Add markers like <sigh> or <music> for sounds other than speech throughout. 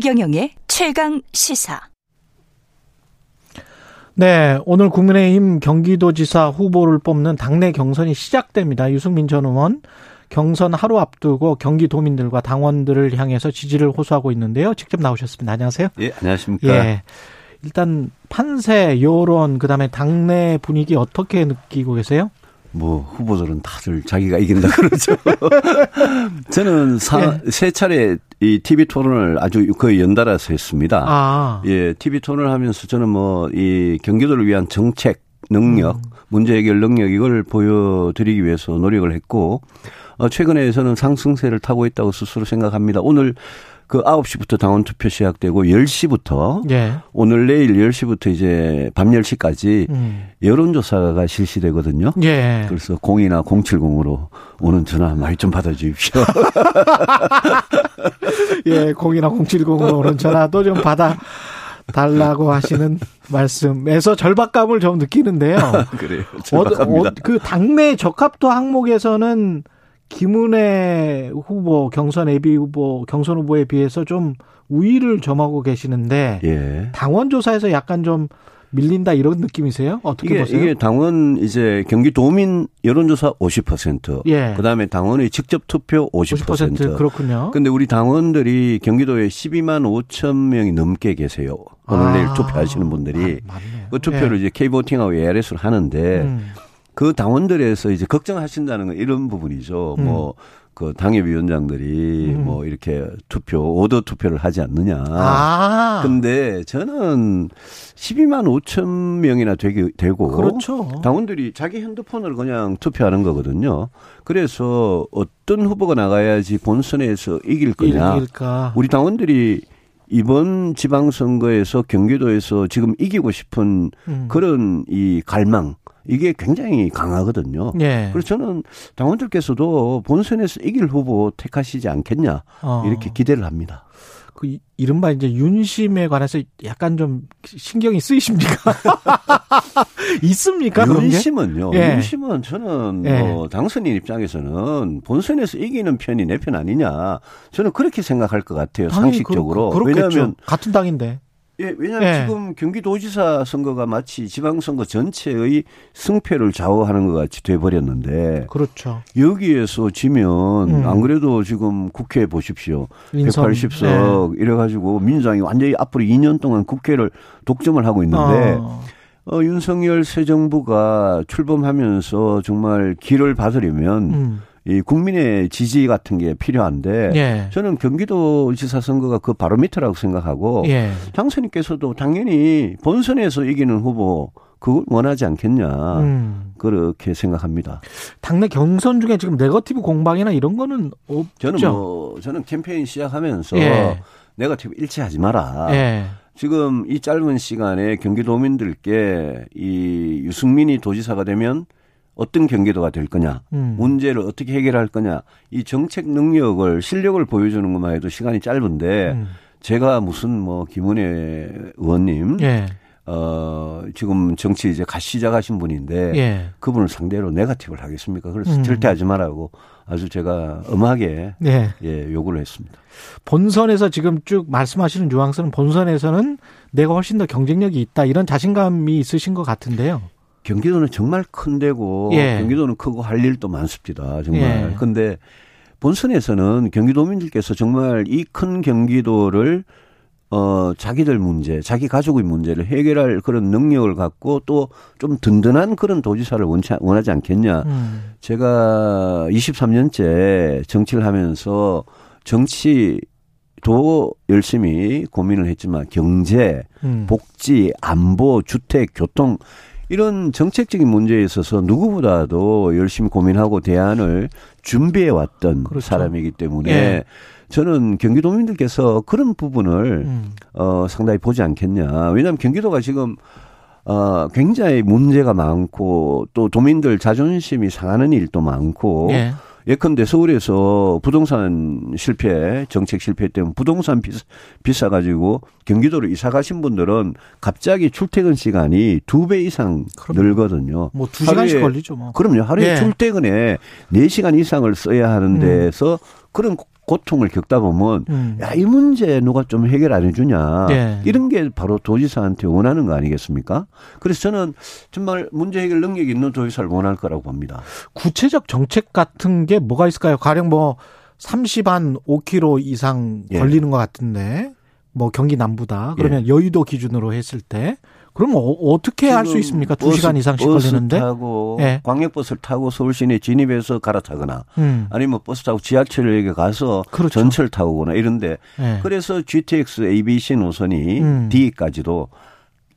최경영의 최강 시사. 네, 오늘 국민의힘 경기도지사 후보를 뽑는 당내 경선이 시작됩니다. 유승민 전 의원 경선 하루 앞두고 경기도민들과 당원들을 향해서 지지를 호소하고 있는데요. 직접 나오셨습니다. 안녕하세요. 예, 안녕하십니까. 예. 일단 판세, 여론, 그다음에 당내 분위기 어떻게 느끼고 계세요? 뭐 후보들은 다들 자기가 이긴다 그러죠. <laughs> 저는 사, 예. 세 차례 이 TV 토론을 아주 거의 연달아서 했습니다. 아. 예, TV 토론을 하면서 저는 뭐 이 경기도를 위한 정책 능력, 음. 문제 해결 능력 이걸 보여드리기 위해서 노력을 했고 어, 최근에 저는 상승세를 타고 있다고 스스로 생각합니다. 오늘 그 9시부터 당원 투표 시작되고 10시부터 예. 오늘 내일 10시부터 이제 밤 10시까지 음. 여론조사가 실시되거든요. 예. 그래서 0이나 070으로 오는 전화 많이 좀 받아 주십시오. <laughs> 예, 0이나 070으로 오는 전화도 좀 받아 달라고 하시는 말씀에서 절박감을 좀 느끼는데요. <laughs> 그래요. 절박합니다. 어, 어, 그 당내 적합도 항목에서는 김은혜 후보 경선 예비 후보 경선 후보에 비해서 좀 우위를 점하고 계시는데 예. 당원 조사에서 약간 좀 밀린다 이런 느낌이세요? 어떻게 이게, 보세요? 이게 당원 이제 경기도민 여론조사 50%, 예. 그다음에 당원의 직접 투표 50%. 50% 그렇군요. 근데 우리 당원들이 경기도에 12만 5천 명이 넘게 계세요. 오늘 아. 내일 투표하시는 분들이 아, 그 투표를 예. 이제 K보팅하고 ARS를 하는데 음. 그 당원들에서 이제 걱정하신다는 건 이런 부분이죠. 음. 뭐 그 당협 위원장들이 음. 뭐 이렇게 투표 오더 투표를 하지 않느냐. 아. 근데 저는 12만 5천 명이나 되게 되고 그렇죠. 당원들이 자기 핸드폰을 그냥 투표하는 거거든요. 그래서 어떤 후보가 나가야지 본선에서 이길 거냐. 이길까. 우리 당원들이 이번 지방선거에서 경기도에서 지금 이기고 싶은 음. 그런 이 갈망 이게 굉장히 강하거든요. 예. 그래서 저는 당원들께서도 본선에서 이길 후보 택하시지 않겠냐 어. 이렇게 기대를 합니다. 그 이른바 이제 윤심에 관해서 약간 좀 신경이 쓰이십니까? <laughs> 있습니까? 윤심은요. 예. 윤심은 저는 예. 뭐 당선인 입장에서는 본선에서 이기는 편이 내 편 아니냐. 저는 그렇게 생각할 것 같아요. 상식적으로. 그, 왜냐하면 같은 당인데. 예, 왜냐하면 예. 지금 경기도지사 선거가 마치 지방선거 전체의 승패를 좌우하는 것 같이 돼버렸는데. 그렇죠. 여기에서 지면 음. 안 그래도 지금 국회 보십시오. 인선. 180석 네. 이래가지고 민주당이 완전히 앞으로 2년 동안 국회를 독점을 하고 있는데. 어. 어, 윤석열 새 정부가 출범하면서 정말 길을 받으려면 음. 이 국민의 지지 같은 게 필요한데 예. 저는 경기도지사 선거가 그 바로미터라고 생각하고 예. 당선인께서도 당연히 본선에서 이기는 후보 그걸 원하지 않겠냐 음. 그렇게 생각합니다. 당내 경선 중에 지금 네거티브 공방이나 이런 거는 없죠. 저는 뭐 저는 캠페인 시작하면서 예. 네거티브 일체 하지 마라. 예. 지금 이 짧은 시간에 경기도민들께 이 유승민이 도지사가 되면 어떤 경기도가 될 거냐, 음. 문제를 어떻게 해결할 거냐, 이 정책 능력을 실력을 보여주는 것만 해도 시간이 짧은데 음. 제가 무슨 뭐 김은혜 의원님, 예. 어 지금 정치 이제 갓 시작하신 분인데 예. 그분을 상대로 네거티브를 하겠습니까? 그래서 음. 절대 하지 말라고 아주 제가 엄하게 예. 예 요구를 했습니다. 본선에서 지금 쭉 말씀하시는 뉘앙스는 본선에서는 내가 훨씬 더 경쟁력이 있다 이런 자신감이 있으신 것 같은데요. 경기도는 정말 큰 데고 예. 경기도는 크고 할 일도 많습니다. 정말. 예. 근데 본선에서는 경기도민들께서 정말 이 큰 경기도를 어, 자기들 문제, 자기 가족의 문제를 해결할 그런 능력을 갖고 또 좀 든든한 그런 도지사를 원치, 원하지 않겠냐. 음. 제가 23년째 정치를 하면서 정치 도 열심히 고민을 했지만 경제, 음. 복지, 안보, 주택, 교통 이런 정책적인 문제에 있어서 누구보다도 열심히 고민하고 대안을 준비해 왔던 그렇죠. 사람이기 때문에 예. 저는 경기도민들께서 그런 부분을 음. 어 상당히 보지 않겠냐. 왜냐하면 경기도가 지금 어 굉장히 문제가 많고 또 도민들 자존심이 상하는 일도 많고 예. 예컨대 서울에서 부동산 실패, 정책 실패 때문에 부동산 비싸, 비싸가지고 경기도로 이사 가신 분들은 갑자기 출퇴근 시간이 두 배 이상 그럼요. 늘거든요. 뭐 두 시간씩 걸리죠. 뭐. 그럼요. 하루에 예. 출퇴근에 네 시간 이상을 써야 하는 음. 데서 음. 그런 고통을 겪다 보면 음. 야이 문제 누가 좀 해결 안 해주냐 네. 이런 게 바로 도지사한테 원하는 거 아니겠습니까? 그래서 저는 정말 문제 해결 능력 있는 도지사를 원할 거라고 봅니다. 구체적 정책 같은 게 뭐가 있을까요? 가령 뭐 30한 5km 이상 예. 걸리는 것 같은데 뭐 경기 남부다 그러면 예. 여의도 기준으로 했을 때 그럼 어, 떻게 할 수 있습니까? 두 시간 이상씩 걸리는데. 타고 네. 광역버스를 타고 서울 시내 진입해서 갈아타거나 음. 아니면 버스 타고 지하철역에 가서 그렇죠. 전철 타고 오거나 이런데 네. 그래서 GTX ABC 노선이 음. D까지도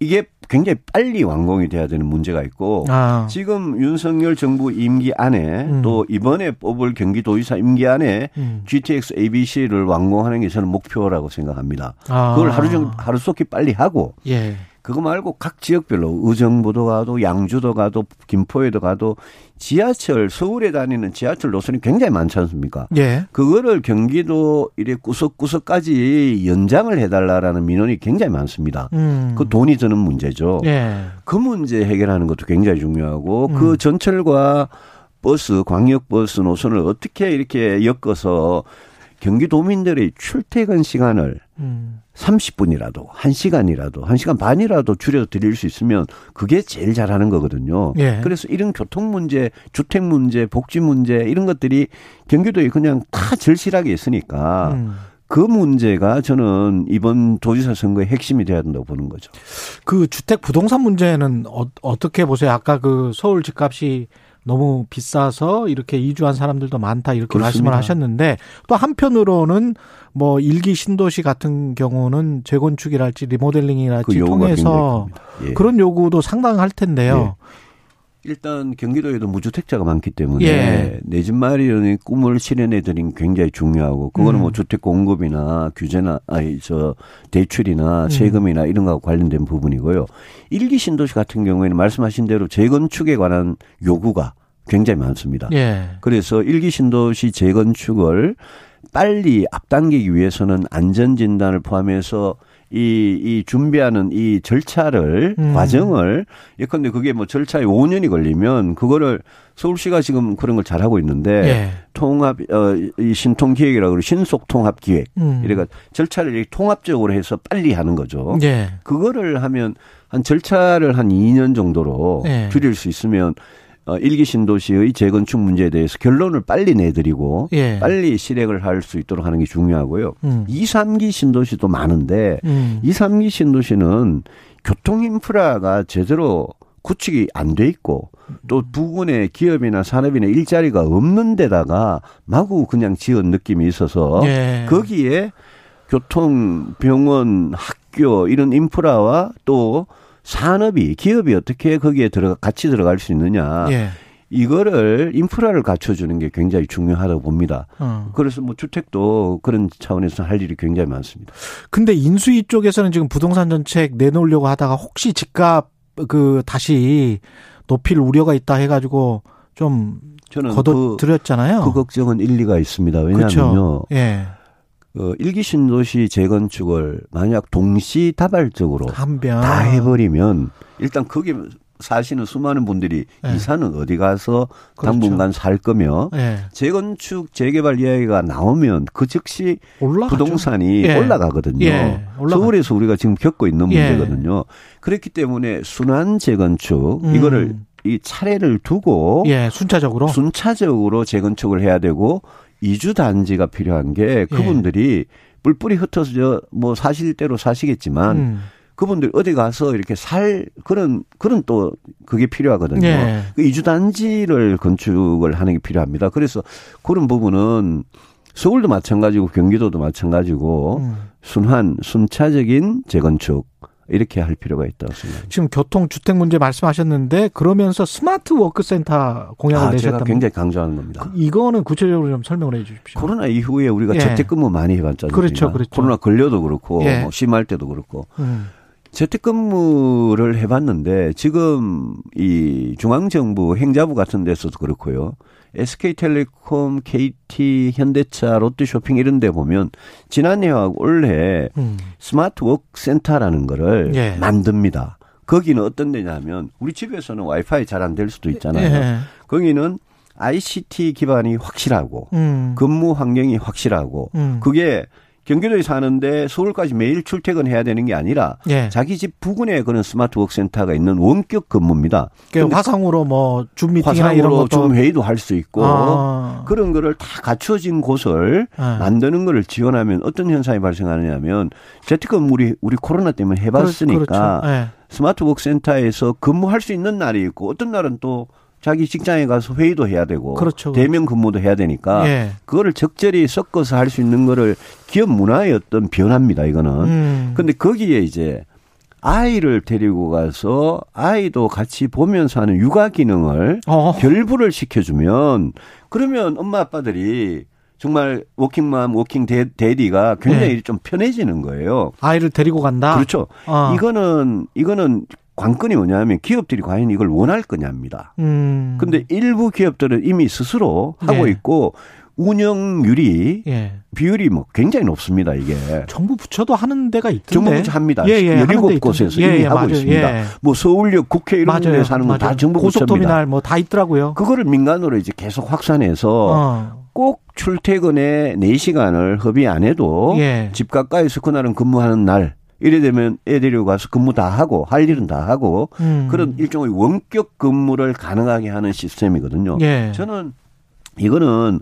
이게 굉장히 빨리 완공이 돼야 되는 문제가 있고 아. 지금 윤석열 정부 임기 안에 음. 또 이번에 뽑을 경기도지사 임기 안에 음. GTX ABC를 완공하는 게 저는 목표라고 생각합니다. 아. 그걸 하루 종 하루 속히 빨리 하고 예. 그거 말고 각 지역별로 의정부도 가도 양주도 가도 김포에도 가도 지하철 서울에 다니는 지하철 노선이 굉장히 많지 않습니까? 예. 그거를 경기도 이래 구석구석까지 연장을 해달라라는 민원이 굉장히 많습니다. 음. 그 돈이 드는 문제죠. 예. 그 문제 해결하는 것도 굉장히 중요하고 음. 그 전철과 버스, 광역버스 노선을 어떻게 이렇게 엮어서 경기도민들의 출퇴근 시간을 음. 30분이라도, 1시간이라도, 1시간 반이라도 줄여 드릴 수 있으면 그게 제일 잘하는 거거든요. 예. 그래서 이런 교통 문제, 주택 문제, 복지 문제 이런 것들이 경기도에 그냥 다 절실하게 있으니까 음. 그 문제가 저는 이번 도지사 선거의 핵심이 돼야 된다고 보는 거죠. 그 주택 부동산 문제는 어, 떻게 보세요? 아까 그 서울 집값이 너무 비싸서 이렇게 이주한 사람들도 많다 이렇게 그렇습니다. 말씀을 하셨는데 또 한편으로는 뭐 일기 신도시 같은 경우는 재건축이랄지 리모델링이랄지 그 통해서 예. 그런 요구도 상당할 텐데요. 예. 일단 경기도에도 무주택자가 많기 때문에 예. 내집 마련의 꿈을 실현해 드린 굉장히 중요하고 그거는 뭐 음. 뭐 주택 공급이나 규제나 아니 저 대출이나 음. 세금이나 음. 이런 거와 관련된 부분이고요. 일기 신도시 같은 경우에는 말씀하신 대로 재건축에 관한 요구가 굉장히 많습니다. 예. 그래서 일기 신도시 재건축을 빨리 앞당기기 위해서는 안전 진단을 포함해서 이, 이 준비하는 이 절차를, 음. 과정을, 예컨대 그게 뭐 절차에 5년이 걸리면 그거를 서울시가 지금 그런 걸 잘하고 있는데 예. 통합, 어, 이 신통기획이라고 그러 신속통합기획. 음. 이래가 절차를 통합적으로 해서 빨리 하는 거죠. 예. 그거를 하면 한 절차를 한 2년 정도로 예. 줄일 수 있으면 어, 일기 신도시의 재건축 문제에 대해서 결론을 빨리 내드리고 예. 빨리 실행을 할 수 있도록 하는 게 중요하고요. 음. 2, 3기 신도시도 많은데 음. 2, 3기 신도시는 교통 인프라가 제대로 구축이 안 돼 있고 또 부근에 기업이나 산업이나 일자리가 없는 데다가 마구 그냥 지은 느낌이 있어서 예. 거기에 교통, 병원, 학교 이런 인프라와 또 산업이 기업이 어떻게 거기에 들어가 같이 들어갈 수 있느냐. 예. 이거를 인프라를 갖춰주는 게 굉장히 중요하다고 봅니다. 어. 그래서 뭐 주택도 그런 차원에서 할 일이 굉장히 많습니다. 근데 인수위 쪽에서는 지금 부동산 정책 내놓으려고 하다가 혹시 집값 그 다시 높일 우려가 있다 해가지고 좀 저는 거둬들였잖아요. 그, 그 걱정은 일리가 있습니다. 왜냐하면요. 그렇죠. 예. 어, 일기 신도시 재건축을 만약 동시 다발적으로 한변. 다 해버리면 일단 거기 사시는 수많은 분들이 네. 이사는 어디 가서 그렇죠. 당분간 살 거며 네. 재건축 재개발 이야기가 나오면 그 즉시 올라가죠. 부동산이 예. 올라가거든요. 예. 서울에서 우리가 지금 겪고 있는 예. 문제거든요. 그렇기 때문에 순환 재건축 음. 이거를 이 차례를 두고 예, 순차적으로 순차적으로 재건축을 해야 되고 이주 단지가 필요한 게 예. 그분들이 뿔뿔이 흩어져 뭐 사실대로 사시겠지만 음. 그분들 어디 가서 이렇게 살 그런 그런 또 그게 필요하거든요. 예. 그 이주 단지를 건축을 하는 게 필요합니다. 그래서 그런 부분은 서울도 마찬가지고 경기도도 마찬가지고 음. 순환 순차적인 재건축 이렇게 할 필요가 있다고 생각합니다. 지금 교통 주택 문제 말씀하셨는데 그러면서 smart work 센터 공약을 아, 내셨다. 제가 굉장히 강조하는 겁니다. 그 이거는 구체적으로 좀 설명을 해 주십시오. 코로나 이후에 우리가 예. 재택근무 많이 해봤잖아요. 그렇죠, 그렇죠. 코로나 걸려도 그렇고 예. 뭐 심할 때도 그렇고. 음. 재택근무를 해봤는데 지금 이 중앙정부 행자부 같은 데서도 그렇고요. SK텔레콤, KT, 현대차, 롯데쇼핑 이런 데 보면 지난해와 올해 음. smart work 센터라는 거를 예. 만듭니다. 거기는 어떤 데냐면 우리 집에서는 와이파이 잘 안 될 수도 있잖아요. 예. 거기는 ICT 기반이 확실하고 음. 근무 환경이 확실하고 음. 그게 경기도에 사는데 서울까지 매일 출퇴근해야 되는 게 아니라 예. 자기 집 부근에 그런 smart work 센터가 있는 원격 근무입니다. 그러니까 화상으로 뭐 줌 미팅이나 이런 것도 줌 회의도 할 수 있고 아. 그런 거를 다 갖춰진 곳을 예. 만드는 거를 지원하면 어떤 현상이 발생하느냐면 재택근무 우리 우리 코로나 때문에 해봤으니까 그렇죠. 예. smart work 센터에서 근무할 수 있는 날이 있고 어떤 날은 또 자기 직장에 가서 회의도 해야 되고 그렇죠, 그렇죠. 대면 근무도 해야 되니까 예. 그거를 적절히 섞어서 할 수 있는 거를 기업 문화의 어떤 변화입니다 이거는. 음. 근데 거기에 이제 아이를 데리고 가서 아이도 같이 보면서 하는 육아 기능을 어. 결부를 시켜주면 그러면 엄마 아빠들이 정말 working mom, working 대, daddy가 굉장히 네. 좀 편해지는 거예요. 아이를 데리고 간다. 그렇죠. 어. 이거는 이거는 관건이 뭐냐면 기업들이 과연 이걸 원할 거냐입니다. 음. 근데 일부 기업들은 이미 스스로 하고 네. 있고 운영률이 예. 비율이 뭐 굉장히 높습니다 이게. 정부 부처도 하는 데가 있던데. 정부 부처 합니다. 예, 예, 17곳에서 예, 이미 예, 하고 맞아요. 있습니다. 예. 뭐 서울역 국회 이런 데 사는 건 다 정부 부처입니다. 고속터미널 뭐 다 있더라고요. 그거를 민간으로 이제 계속 확산해서 어. 꼭 출퇴근에 4시간을 허비 안 해도 예. 집 가까이서 그날은 근무하는 날 이래 되면 애 데리고 가서 근무 다 하고 할 일은 다 하고 음. 그런 일종의 원격 근무를 가능하게 하는 시스템이거든요. 예. 저는 이거는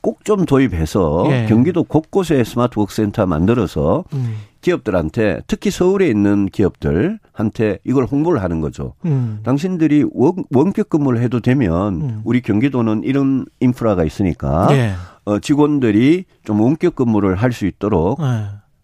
꼭 좀 도입해서 예. 경기도 곳곳에 smart work 센터 만들어서 음. 기업들한테 특히 서울에 있는 기업들한테 이걸 홍보를 하는 거죠. 음. 당신들이 원, 격 근무를 해도 되면 음. 우리 경기도는 이런 인프라가 있으니까 예. 어, 직원들이 좀 원격 근무를 할 수 있도록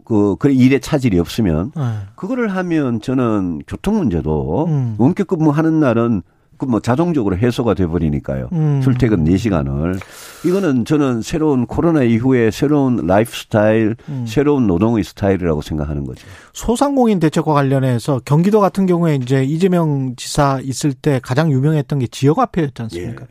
예. 그, 그 일에 차질이 없으면 네. 그거를 하면 저는 교통 문제도 음. 원격 근무하는 날은 그뭐 자동적으로 해소가 돼 버리니까요. 음. 출퇴근 4시간을 이거는 저는 새로운 코로나 이후에 새로운 라이프 스타일, 음. 새로운 노동의 스타일이라고 생각하는 거죠. 소상공인 대책과 관련해서 경기도 같은 경우에 이제 이재명 지사 있을 때 가장 유명했던 게 지역 화폐였지 않습니까? 예.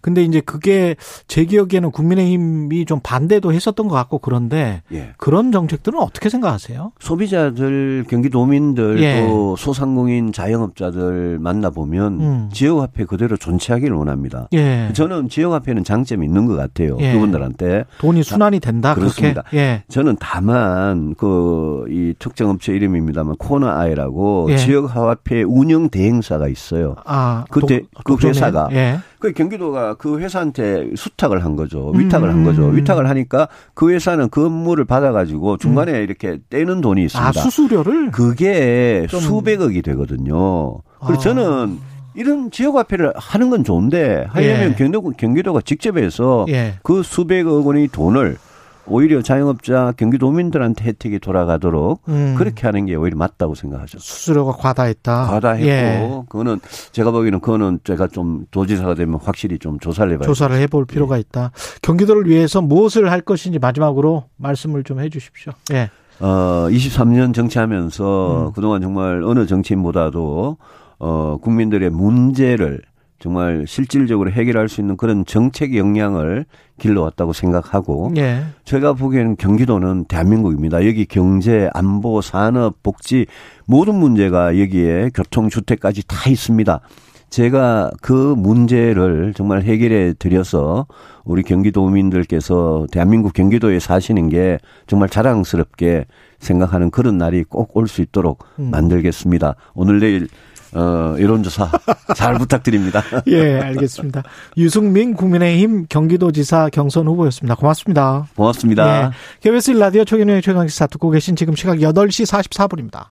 근데 이제 그게 제 기억에는 국민의힘이 좀 반대도 했었던 것 같고 그런데 예. 그런 정책들은 어떻게 생각하세요? 소비자들, 경기도민들 예. 또 소상공인 자영업자들 만나 보면 음. 지역화폐 그대로 존치하기를 원합니다. 예. 저는 지역화폐는 장점이 있는 것 같아요. 예. 그분들한테 돈이 순환이 된다. 그렇습니다. 예. 저는 다만 그 이 특정 업체 이름입니다만 코너아이라고 예. 지역화폐 운영 대행사가 있어요. 아, 그때 그 회사가 그 경기도가 그 회사한테 수탁을 한 거죠. 위탁을 음. 한 거죠. 위탁을 하니까 그 회사는 그 업무를 받아가지고 중간에 음. 이렇게 떼는 돈이 있습니다. 아, 수수료를? 그게 좀... 수백억이 되거든요. 그래서 아. 저는 이런 지역화폐를 하는 건 좋은데 하려면 예. 경기도, 경기도가 직접 해서 예. 그 수백억 원의 돈을 오히려 자영업자 경기도민들한테 혜택이 돌아가도록 음. 그렇게 하는 게 오히려 맞다고 생각하죠. 수수료가 과다했다. 과다했고 예. 그거는 제가 보기에는 그거는 제가 좀 도지사가 되면 확실히 좀 조사를 해봐야 조사를 해볼 필요가 예. 있다. 경기도를 위해서 무엇을 할 것인지 마지막으로 말씀을 좀 해주십시오. 예. 어 23년 정치하면서 음. 그동안 정말 어느 정치인보다도 어 국민들의 문제를 정말 실질적으로 해결할 수 있는 그런 정책 역량을 길러왔다고 생각하고 예. 제가 보기에는 경기도는 대한민국입니다. 여기 경제, 안보, 산업, 복지 모든 문제가 여기에 교통, 주택까지 다 있습니다. 제가 그 문제를 정말 해결해 드려서 우리 경기도민들께서 대한민국 경기도에 사시는 게 정말 자랑스럽게 생각하는 그런 날이 꼭 올 수 있도록 음. 만들겠습니다. 오늘 내일 어, 여론조사 잘 부탁드립니다. <laughs> 예, 알겠습니다. 유승민 국민의힘 경기도지사 경선 후보였습니다. 고맙습니다. 고맙습니다. 예, KBS 라디오 최경영의 최강시사 듣고 계신 지금 시각 8시 44분입니다.